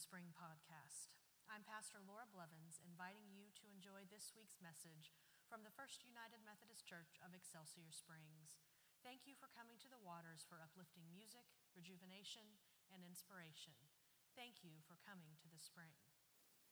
Spring podcast. I'm Pastor Laura Blevins, inviting you to enjoy this week's message from the First United Methodist Church of Excelsior Springs. Thank you for coming to the waters for uplifting music, rejuvenation, and inspiration. Thank you for coming to the spring.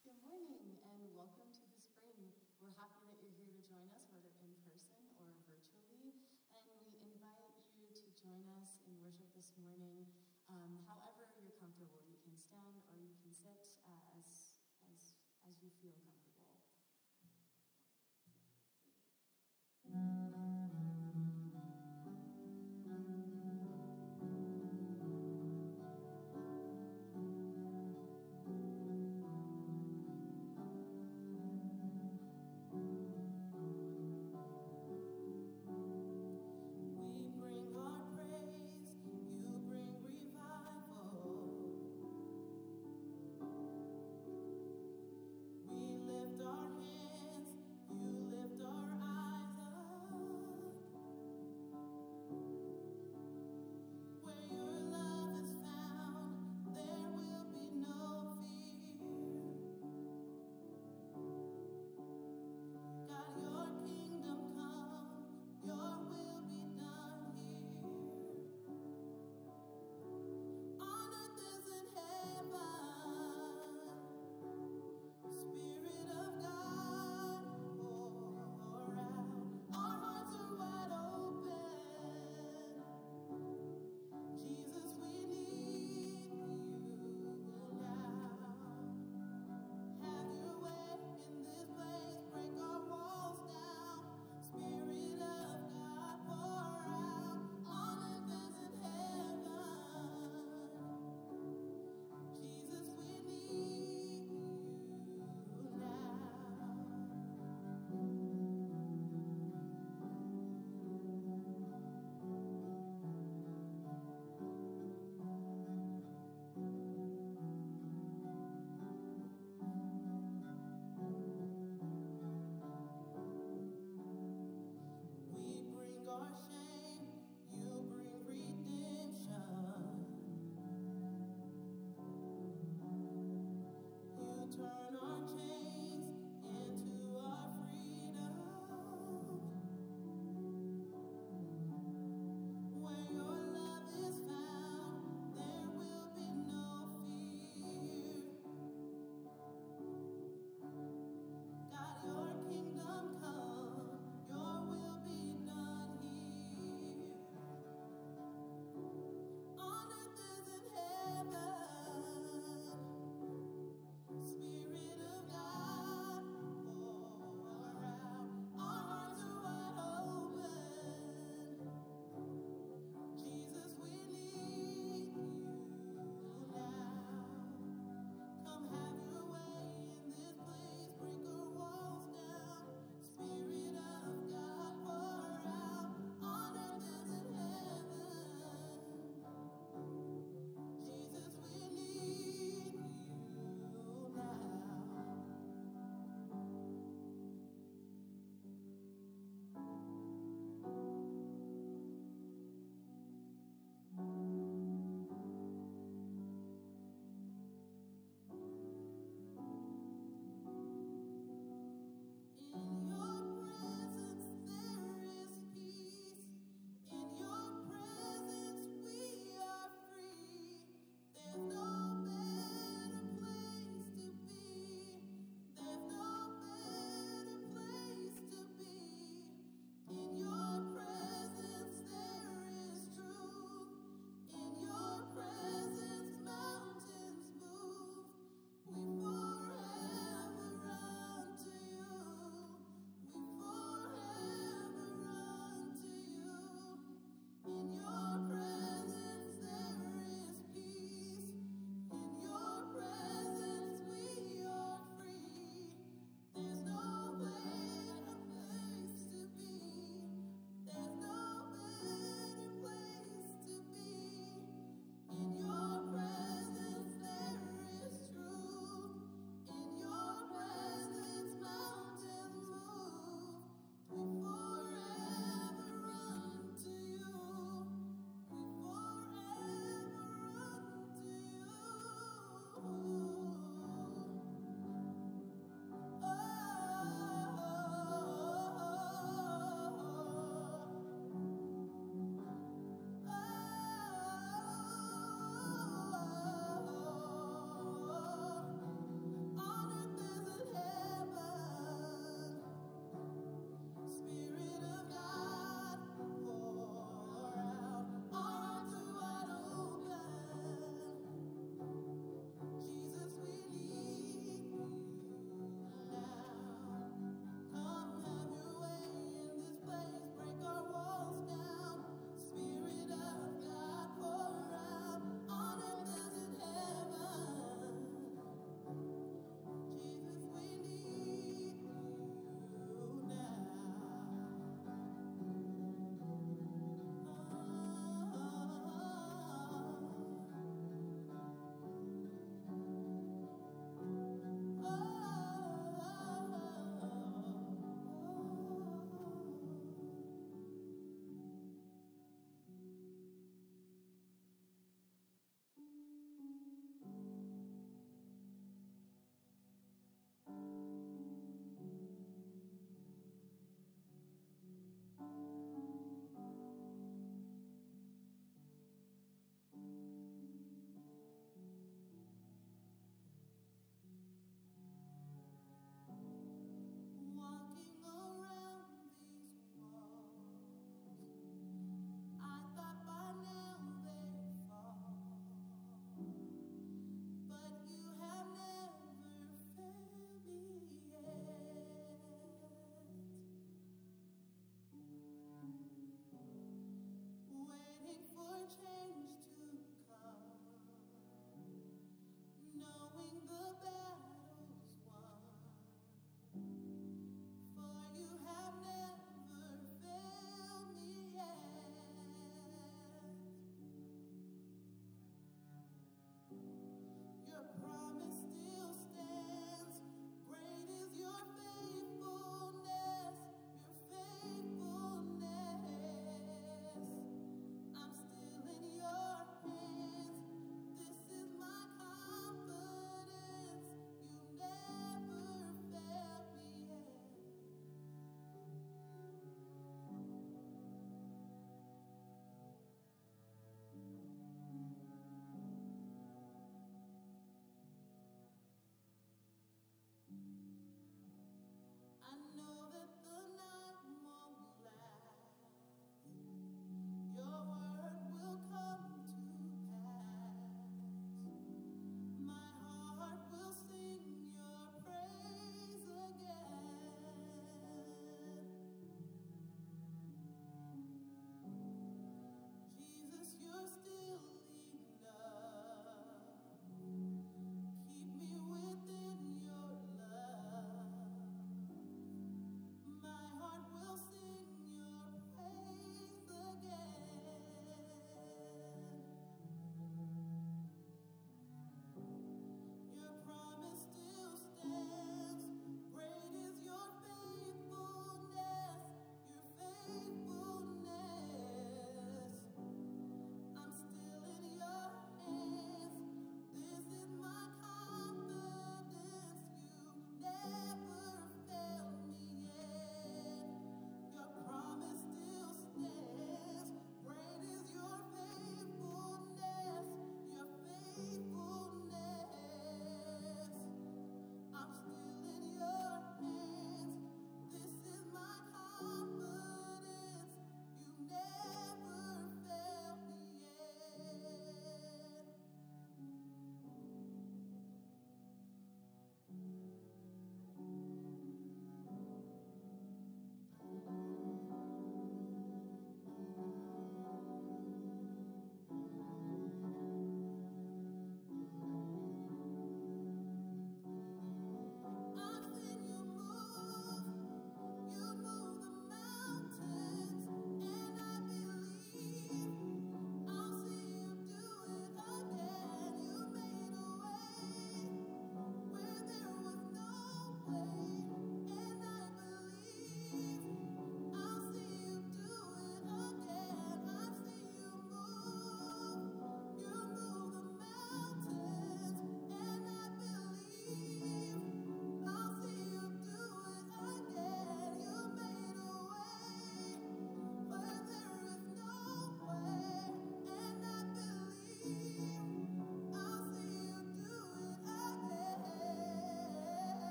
Good morning and welcome to the spring. We're happy that you're here to join us, whether in person or virtually. And we invite you to join us in worship this morning. Um, however, you're comfortable. You can stand or you can sit uh, as, as, as you feel comfortable.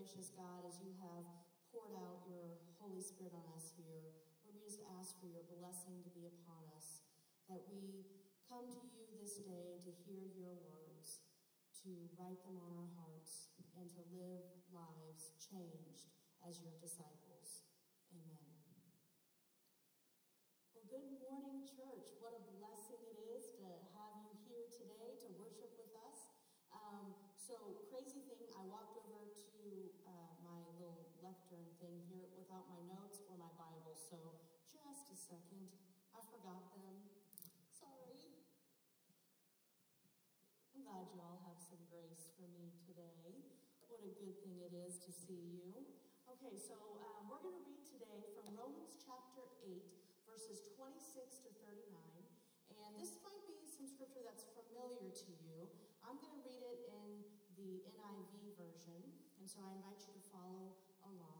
Gracious God, as you have poured out your Holy Spirit on us here, Lord, we just ask for your blessing to be upon us, that we come to you this day to hear your words, to write them on our hearts, and to live lives changed as your disciples. Amen. Well, good morning, church. What a blessing it is to have you here today to worship with us. Um, so, crazy thing, I walked over to little lectern thing here without my notes or my Bible. So, just a second. I forgot them. Sorry. I'm glad you all have some grace for me today. What a good thing it is to see you. Okay, so um, we're going to read today from Romans chapter 8, verses 26 to 39. And this might be some scripture that's familiar to you. I'm going to read it in the NIV version, and so I invite you to follow along.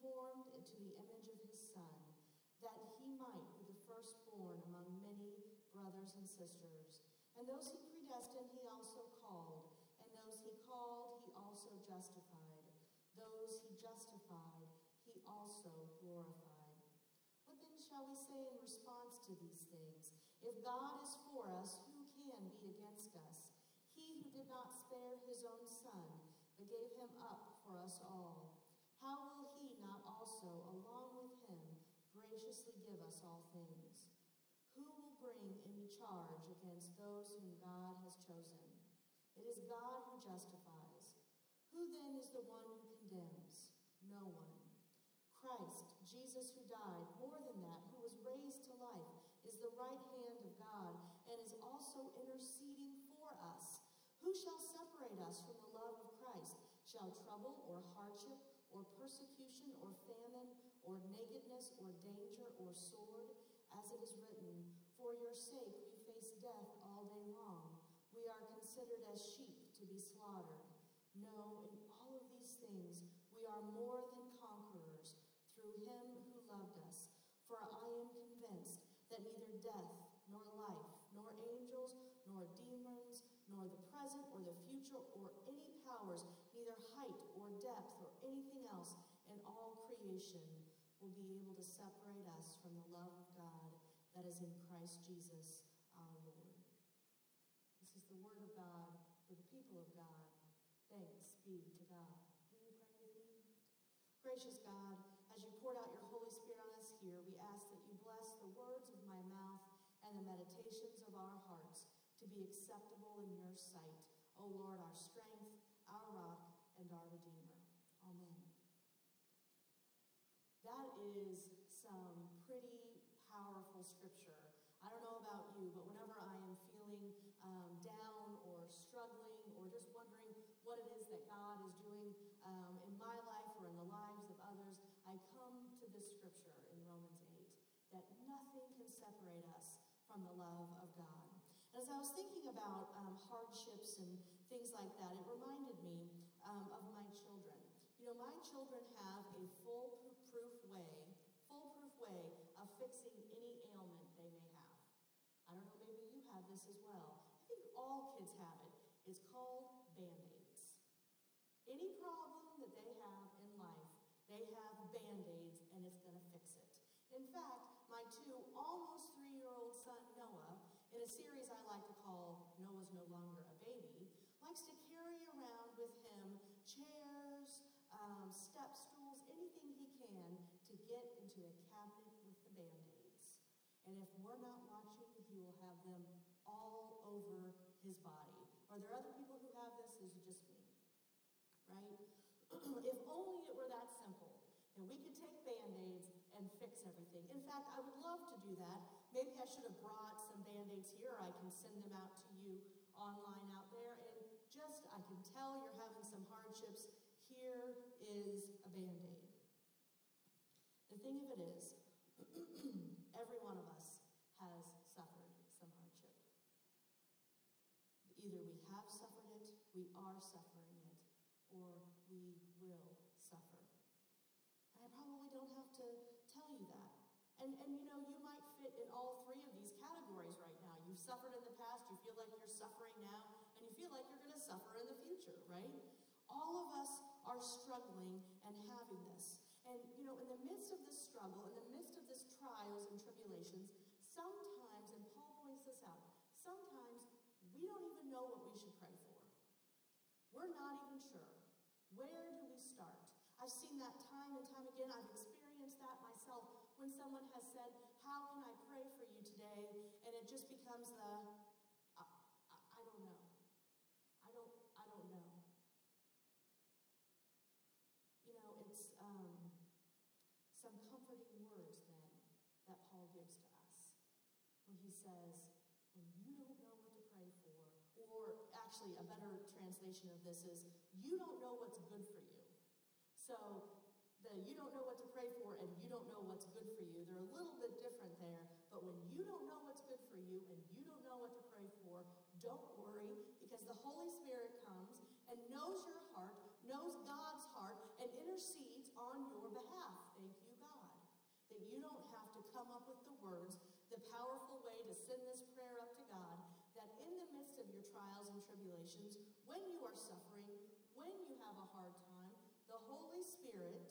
conformed into the image of His Son, that He might be the firstborn among many brothers and sisters. And those he predestined, he also called. And those he called, he also justified. Those he justified, he also glorified. What then shall we say in response to these things? If God is for us, who can be against us? He who did not spare his own son, but gave him up for us all, how will he not also, along with him, give us all things? Who will bring any charge against those whom God has chosen? It is God who justifies. Who then is the one who condemns? No one. Christ, Jesus who died, more than that, who was raised to life, is the right hand of God and is also interceding for us. Who shall separate us from the love of Christ? Shall trouble or hardship or persecution or famine or nakedness or danger or sword? As it is written, For your sake we face death all day long. We are considered as sheep to be slaughtered. No, in all of these things we are more than conquerors through him who loved us. For I am convinced that neither death, nor life, nor angels, nor demons, nor the present or the future, or any powers, neither height or depth or anything else in all creation will be able to separate us from the love of God that is in Christ Jesus our Lord. This is the word of God for the people of God. Thanks be to God. Will you pray with me? Gracious God, as you poured out your Holy Spirit on us here, we ask that you bless the words of my mouth and the meditations of our hearts to be acceptable in your sight. O Lord, our strength, our rock, and our Redeemer. Amen. That is some pretty powerful scripture. I don't know about you, but whenever I am feeling um, down or struggling or just wondering what it is that God is doing um, in my life or in the lives of others, I come to this scripture in Romans 8 that nothing can separate us from the love of God. And As I was thinking about um, hardships and things like that, it reminded me um, of my children. You know, my children have a foolproof way, foolproof way of fixing any ailment they may have. I don't know, maybe you have this as well. I think all kids have it. It's called band-aids. Any problem that they have in life, they have band-aids and it's going to fix it. In fact, my two almost three-year-old son, Noah, in a series I like to call Noah's No Longer a Baby, likes to carry around with him chairs, um, step stools, anything he can to get into a cabinet with the band-aids. And if we're not watching, he will have them over his body. Are there other people who have this? Is it just me? Right? if only it were that simple. And we could take band-aids and fix everything. In fact, I would love to do that, maybe I should have brought some band aids here. I can send them out to you online out there. And just, I can tell you're having some hardships. Here is a band aid. The thing of it is, every one of us has suffered some hardship. Either we have suffered it, we are suffering it, or we will suffer. And I probably don't have to tell you that. And, and you know, you might fit in all three of these categories right now. You've suffered in the past, you feel like you're suffering now, and you feel like you're going to suffer in the future, right? All of us are struggling and having this. And, you know, in the midst of this struggle, in the midst of this trials and tribulations, sometimes, and Paul points this out, sometimes we don't even know what we should pray for. We're not even sure. Where do we start? I've seen that time and time again. I've experienced that myself when someone has said, How can I pray for you today? And it just becomes the, I, I, don't know. I don't, I don't know. You know, it's um, some comforting words then that Paul gives to us when he says, When you don't know what to pray for, or actually, a better translation of this is, You don't know what's good for you. So, the you don't know what to pray for and you don't know what's good for you, they're a little bit different there. But when you don't know what's good for you and you don't know what to pray for, don't worry because the Holy Spirit comes and knows your heart, knows God's heart, and intercedes on your behalf. Thank you, God. That you don't have to come up with the words, the powerful way to send this prayer up to God, that in the midst of your trials and tribulations, when you are suffering, when you have a hard time, the Holy Spirit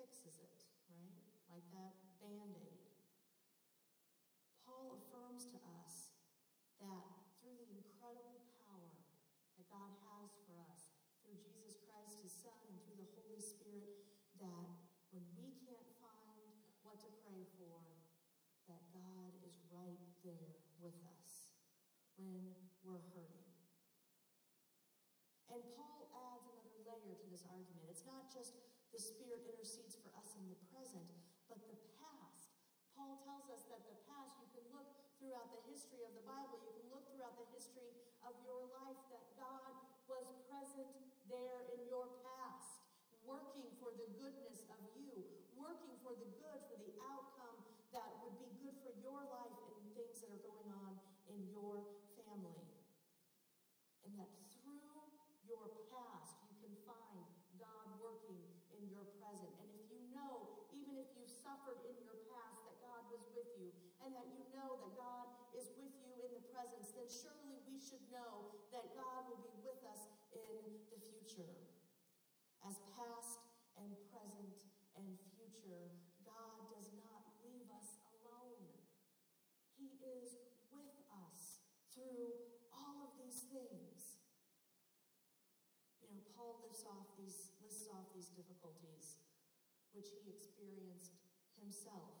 fixes it, right? Like that band aid. Paul affirms to us that through the incredible power that God has for us, through Jesus Christ, his Son, and through the Holy Spirit, that when we can't find what to pray for, that God is right there with us when we're hurting. And Paul adds another layer to this argument. It's not just the Spirit intercedes for us in the present, but the past. Paul tells us that the past, you can look throughout the history of the Bible, you can look throughout the history of your life that God was present there in your past, working for the goodness of you, working for the good, for the outcome that would be good for your life and things that are going on in your family. And that through your past, you can find God working your present. And if you know, even if you've suffered in your past, that God was with you, and that you know that God is with you in the presence, then surely we should know that God will be with us in the future. As past and present and future, God does not leave us alone. He is with us through all of these things. You know, Paul lists off these lists off these difficulties which he experienced himself.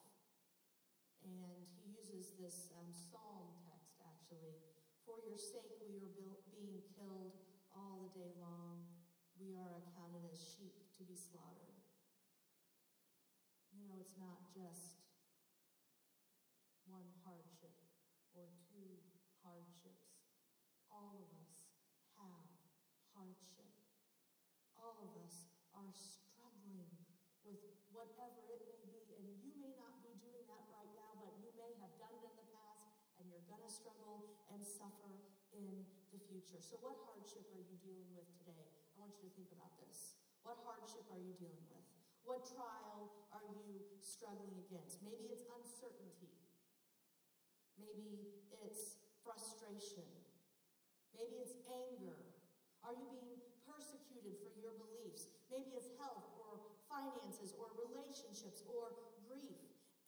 And he uses this um, psalm text actually. For your sake we are being killed all the day long. We are accounted as sheep to be slaughtered. You know, it's not just one hardship or two hardships. All of us have hardship. All of us are struggling with whatever it may be. And you may not be doing that right now, but you may have done it in the past, to struggle and suffer in the future. So, what hardship are you dealing with today? I want you to think about this. What hardship are you dealing with? What trial are you struggling against? Maybe it's uncertainty. Maybe it's frustration. Maybe it's anger. Are you being persecuted for your beliefs? Maybe it's health or finances or relationships or grief.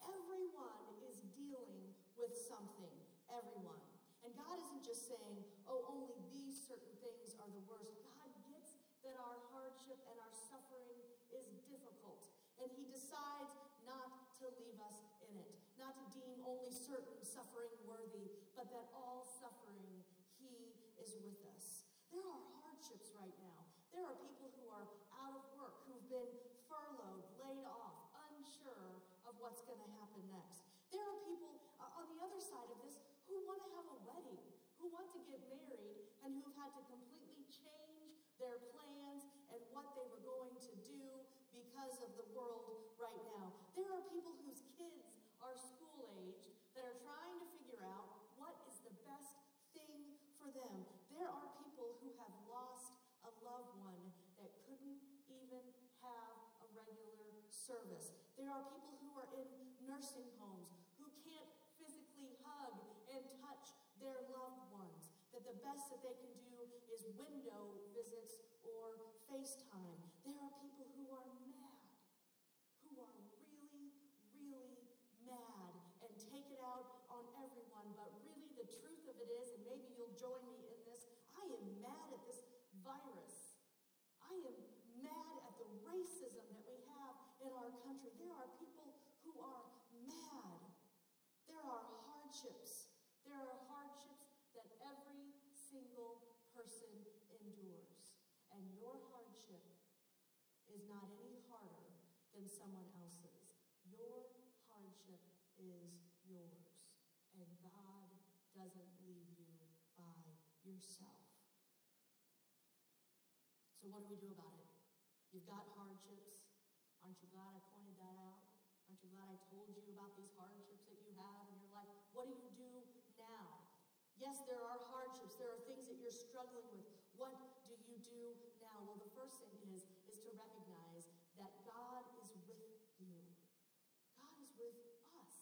Everyone is dealing with something. Everyone. And God isn't just saying, oh, only these certain things are the worst. God gets that our hardship and our suffering is difficult. And He decides not to leave us in it, not to deem only certain suffering worthy, but that all suffering, He is with us. There are hardships right now. There are people who are out of work, who've been furloughed, laid off, unsure of what's going to happen next. There are people want to get married and who've had to completely change their plans and what they were going to do because of the world right now. There are people whose kids are school aged that are trying to figure out what is the best thing for them. There are people who have lost a loved one that couldn't even have a regular service. There are people who are in nursing homes who can't physically hug and touch their loved ones. That the best that they can do is window visits or FaceTime. There are people who are mad, who are really, really mad and take it out on everyone. But really, the truth of it is, and maybe you'll join me in this, I am mad at this virus. I am mad at the racism that we have in our country. There are people who are mad. There are hardships. There are hardships that every single person endures. And your hardship is not any harder than someone else's. Your hardship is yours. And God doesn't leave you by yourself. So, what do we do about it? You've got hardships. Aren't you glad I pointed that out? Aren't you glad I told you about these hardships that you have? in your life? what do you do now? Yes, there are hardships. There are things that you're struggling with. What do you do now? Well, the first thing is, is to recognize that God is with you. God is with us.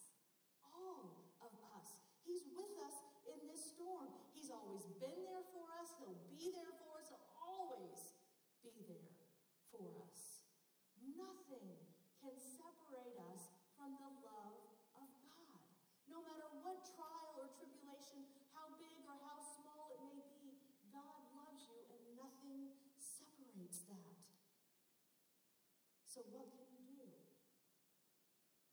All of us. He's with us in this storm. He's always been there for us. He'll be there for us. He'll always be there for us. Nothing can separate us from the love of God. No matter what trial or tribulation, how big or how small it may be, God loves you and nothing separates that. So, what can you do?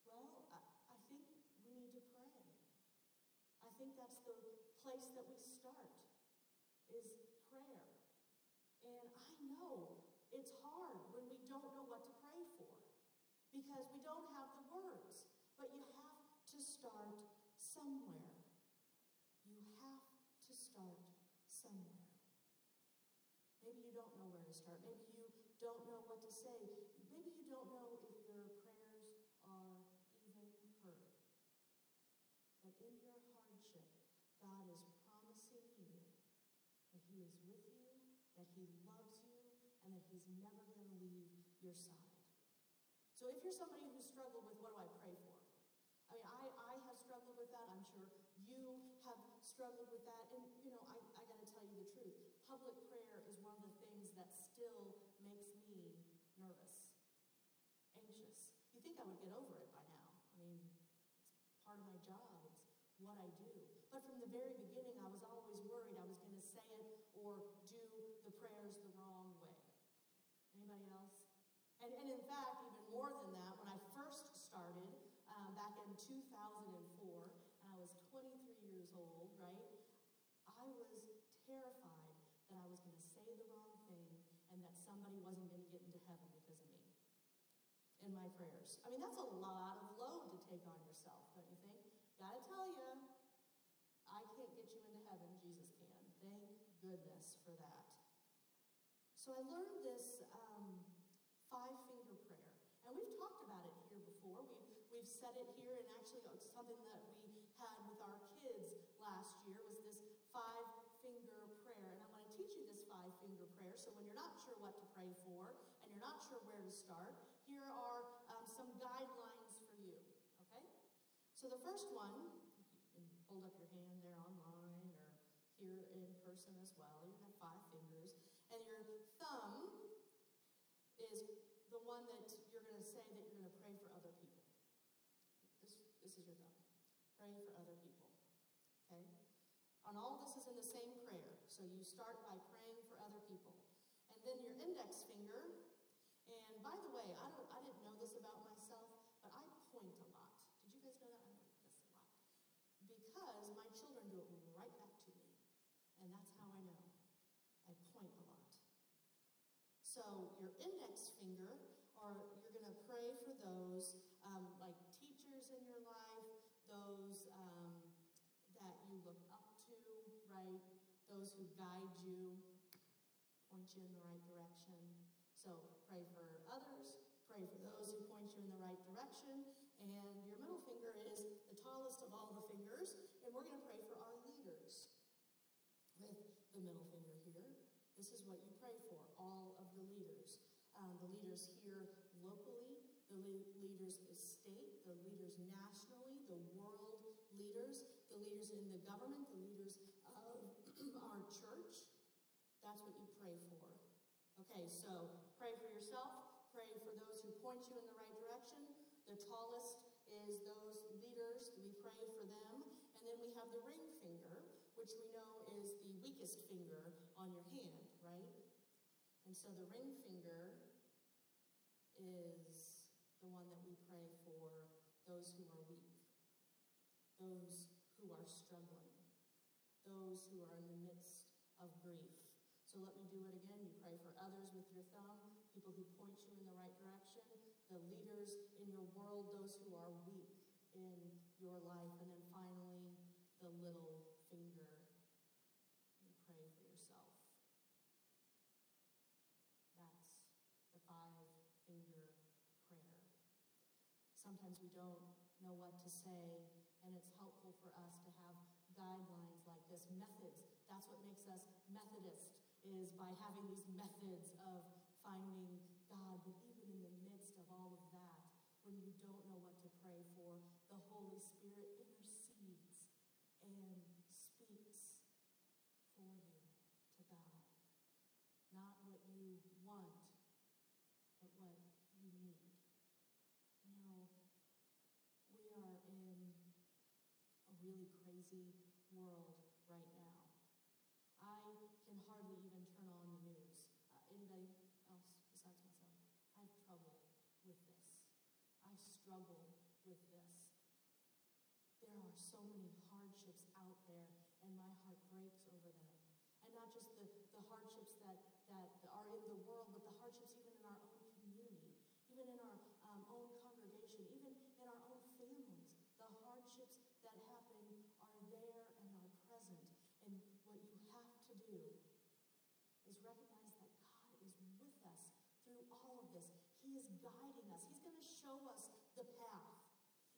Well, I, I think we need to pray. I think that's the place that we start is prayer. And I know it's hard when we don't know what to pray for because we don't have the words. But you have to start somewhere. You have to start somewhere. Maybe you don't know where to start. Maybe you don't know what to say. Maybe you don't know if your prayers are even heard. But in your hardship, God is promising you that Is with you, that He loves you, and that He's never going to leave your side. So if you're somebody who's struggled with what do I pray for? I mean, I, I have struggled with that. I'm sure you have struggled with that. And, you know, I, I got to tell you the truth. Public prayer is one of the things that still makes me nervous, anxious. You think I would get over it by now. I mean, it's part of my job, it's what I do. But from the very beginning, I was always worried I was going to say it or do the prayers the wrong way. Anybody else? And, and in fact, even more than that, when I first started um, back in 2004, and I was 23 years old, right? I was terrified that I was going to say the wrong thing and that somebody wasn't going to get into heaven because of me in my prayers. I mean, that's a lot of load to take on yourself, don't you think? Gotta tell you, I can't get you into heaven, Jesus can. Thank goodness for that. So I learned this um, five finger prayer. And we've talked about it here before. We've, we've said it here, and actually, it's something that we had with our kids last year was this five finger prayer. And I'm going to teach you this five finger prayer. So when you're not sure what to pray for and you're not sure where to start, here are um, some guidelines for you. Okay? So the first one, you can hold up your hand there online or here in person as well. You have five fingers. And your thumb is the one that you're going to say that you're going to pray for other people. This, this is your thumb. Praying for other people. Okay? And all this is in the same prayer. So you start by praying for other people. And then your index finger, and by the way, I, don't, I didn't know this about myself, but I point a lot. Did you guys know that? I point this a lot. Because my children do it right back to me. And that's how I know. I point a lot. So your index finger, or you're going to pray for those um, like teachers in your life, those um, that you look up to, right? Those who guide you, point you in the right direction. So pray for others, pray for those who point you in the right direction. And your middle finger is the tallest of all the fingers. And we're going to pray for our leaders with the middle finger here. This what you pray for, all of the leaders. Um, the leaders here locally, the le- leaders the state, the leaders nationally, the world leaders, the leaders in the government, the leaders of our church. That's what you pray for. Okay, so pray for yourself, pray for those who point you in the right direction. The tallest is those leaders, we pray for them. And then we have the ring finger, which we know is the weakest finger on your hand? And so the ring finger is the one that we pray for those who are weak, those who are struggling, those who are in the midst of grief. So let me do it again. You pray for others with your thumb, people who point you in the right direction, the leaders in your world, those who are weak in your life, and then finally, the little finger. You pray for yourself. That's the five finger prayer. Sometimes we don't know what to say, and it's helpful for us to have guidelines like this, methods. That's what makes us Methodist, is by having these methods of finding God. But even in the midst of all of that, when you don't know what to pray for, the Holy Spirit intercedes and speaks for you to God. Not what you want, but what you need. You know, we are in a really crazy world right now. I can hardly even turn on the news. Uh, anybody else besides myself? I have trouble with this. I struggle with this. There are so many hardships out there, and my heart breaks over them. And not just the, the hardships that, that are in the world, but the hardships in our own community, even in our um, own congregation, even in our own families. The hardships that happen are there and are present. And what you have to do is recognize that God is with us through all of this. He is guiding us, He's going to show us the path.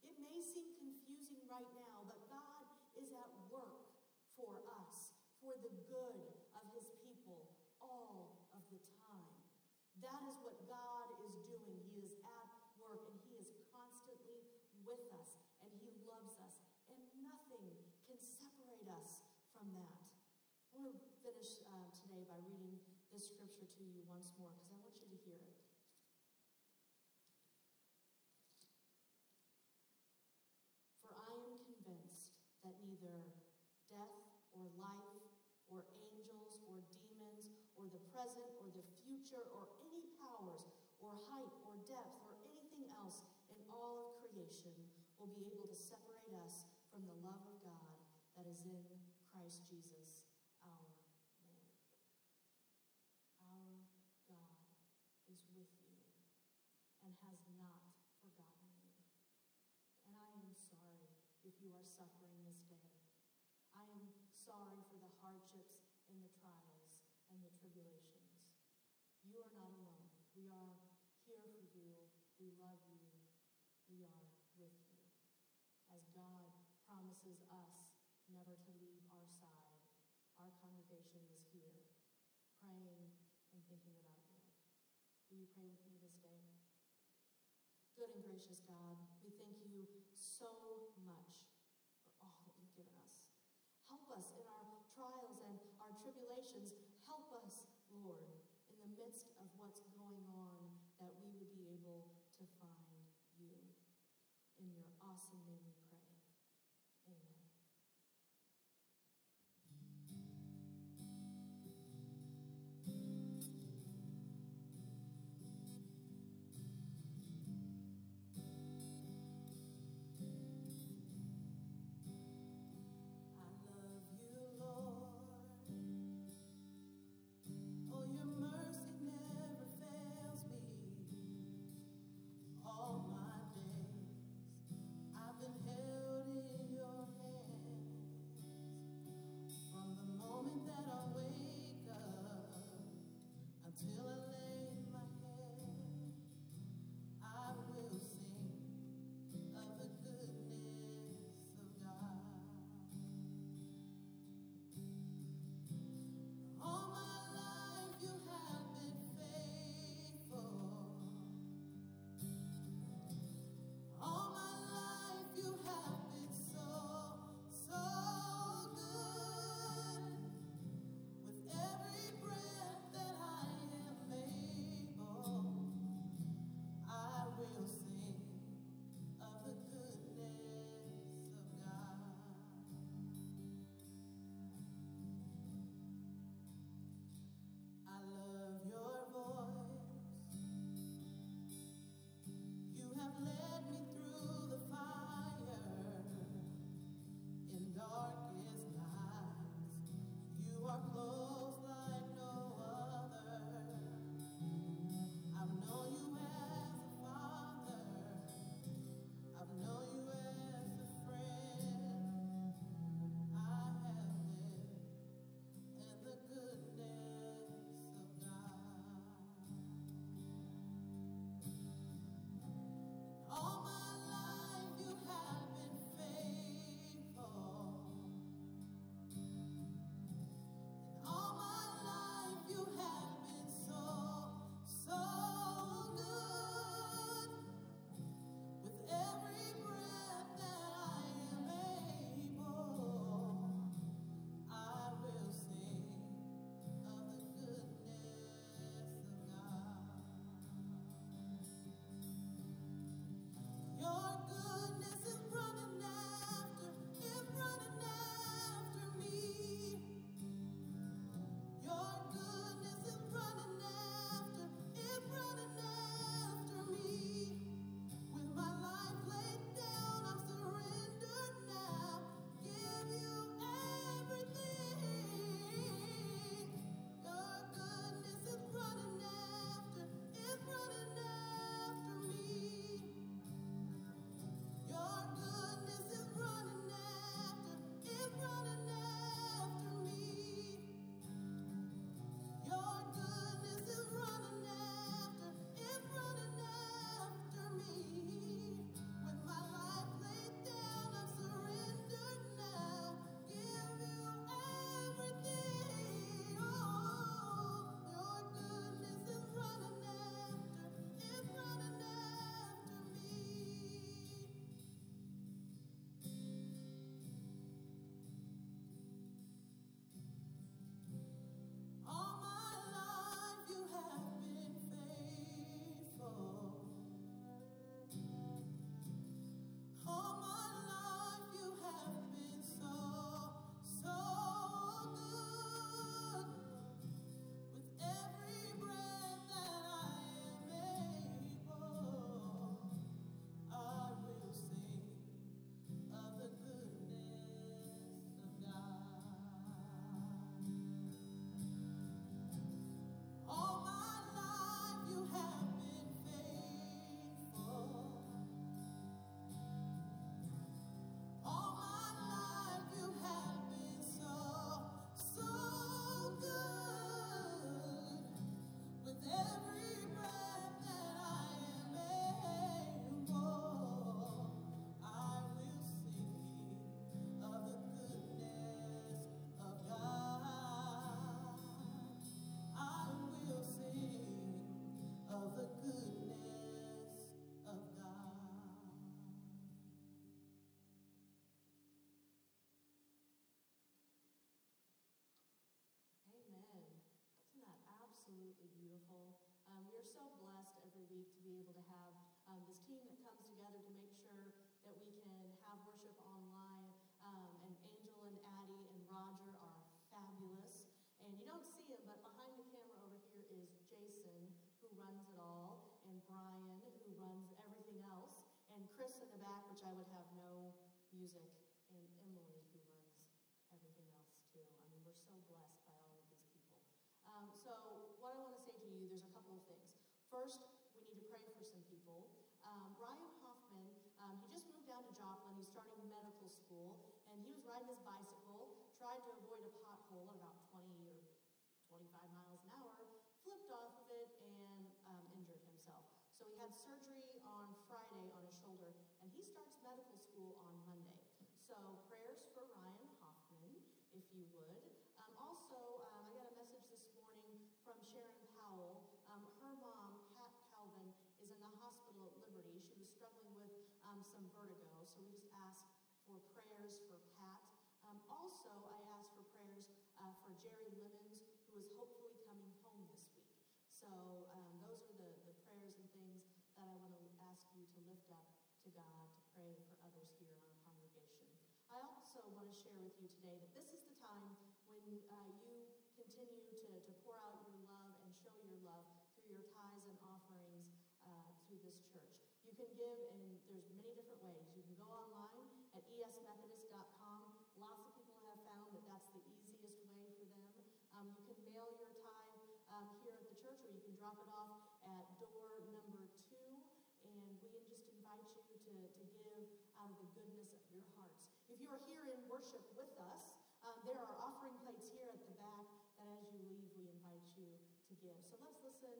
It may seem confusing right now, but God is at work for us, for the good of His people all of the time. That is what God is doing. He is at work and He is constantly with us and He loves us, and nothing can separate us from that. I want to finish uh, today by reading this scripture to you once more because I want you to hear it. For I am convinced that neither death or life or angels or demons or the present or the future or any powers or height or depth or anything else in all of creation will be able to separate us from the love of God that is in Christ Jesus our Lord. Our God is with you and has not forgotten you. And I am sorry if you are suffering this day. I am sorry for the hardships and the trials and the tribulations. You are not alone. We are here for you. We love you. We are with you. As God promises us never to leave our side, our congregation is here, praying and thinking about you. Will you pray with me this day? Good and gracious God, we thank you so much for all that you've given us. Help us in our trials and our tribulations. Help us, Lord, in the midst of what's going on, that we would be able to find you. In your awesome name runs it all, and Brian, who runs everything else, and Chris in the back, which I would have no music, and Emily, who runs everything else too. I mean, we're so blessed by all of these people. Um, so, what I want to say to you, there's a couple of things. First, we need to pray for some people. Um, Ryan Hoffman, um, he just moved down to Joplin. He's starting medical school, and he was riding his bicycle, tried to avoid a pothole at about 20 or 25 miles an hour, flipped off of it, and um, injured himself. So he had surgery on Friday on his shoulder, and he starts medical school on Monday. So prayers for Ryan Hoffman, if you would. Um, also, um, I got a message this morning from Sharon Powell. Um, her mom, Pat Calvin, is in the hospital at Liberty. She was struggling with um, some vertigo, so we just asked for prayers for Pat. Um, also, I asked for prayers uh, for Jerry Lemons, who is hopefully coming home this week. So um, those are the, the prayers and things that I want to ask you to lift up to God, to pray for others here in our congregation. I also want to share with you today that this is the time when uh, you continue to, to pour out your love and show your love through your tithes and offerings uh, through this church. You can give in, there's many different ways. You can go online at esmethodist.com. Lots of people have found that that's the easiest way for them. Um, you can mail your tithe um, here at the church, or you can drop it off at door number two. And we just invite you to, to give out of the goodness of your hearts. If you are here in worship with us, um, there are offering plates here at the back that as you leave, we invite you to give. So let's listen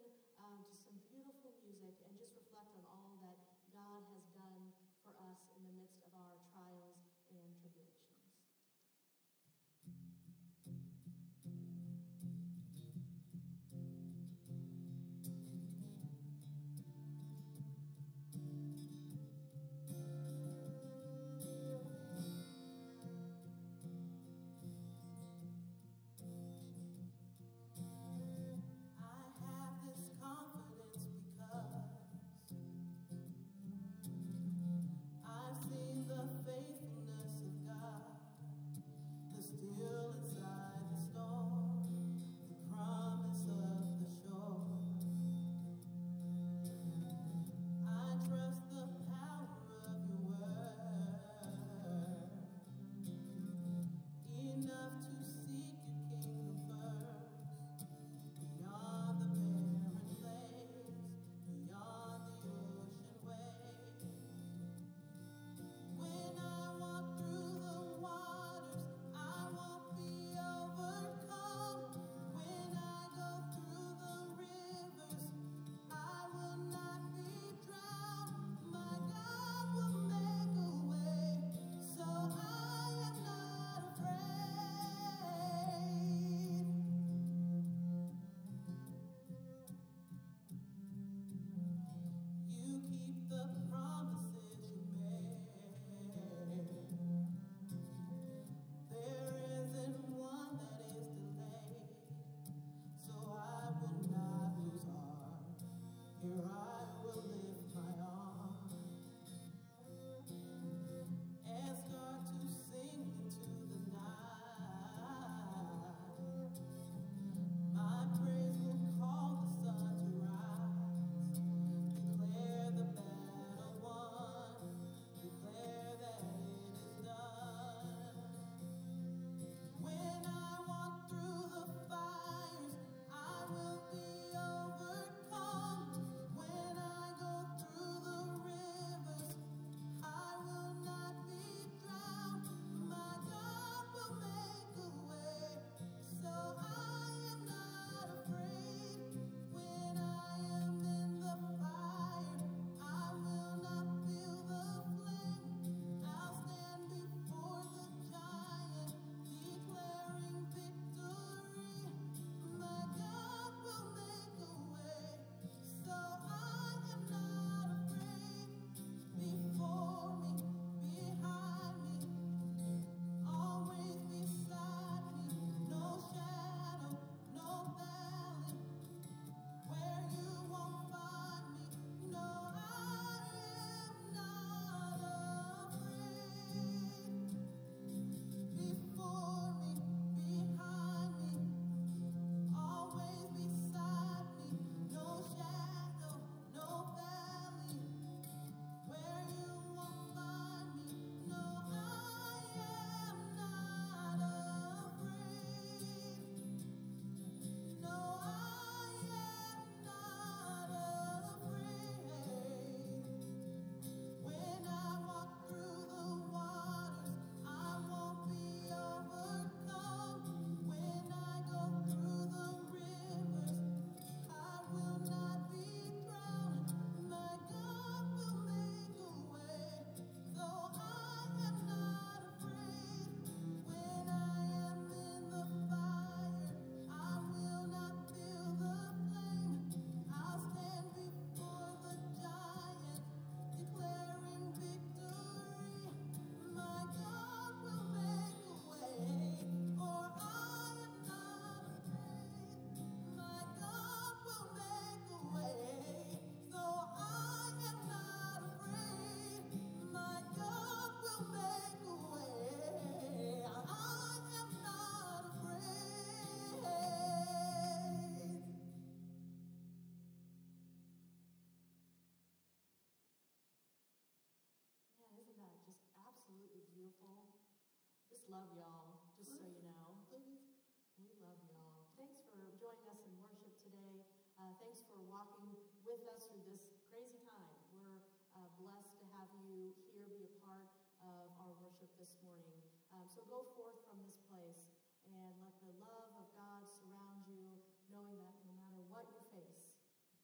so go forth from this place and let the love of God surround you, knowing that no matter what you face,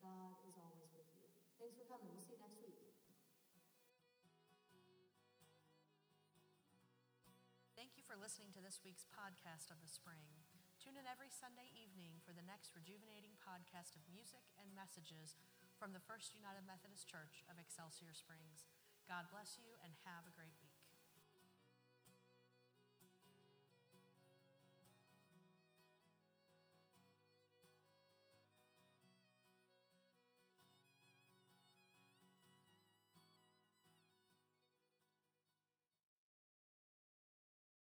God is always with you. Thanks for coming. We'll see you next week. Thank you for listening to this week's podcast of the spring. Tune in every Sunday evening for the next rejuvenating podcast of music and messages from the First United Methodist Church of Excelsior Springs. God bless you and have a great week.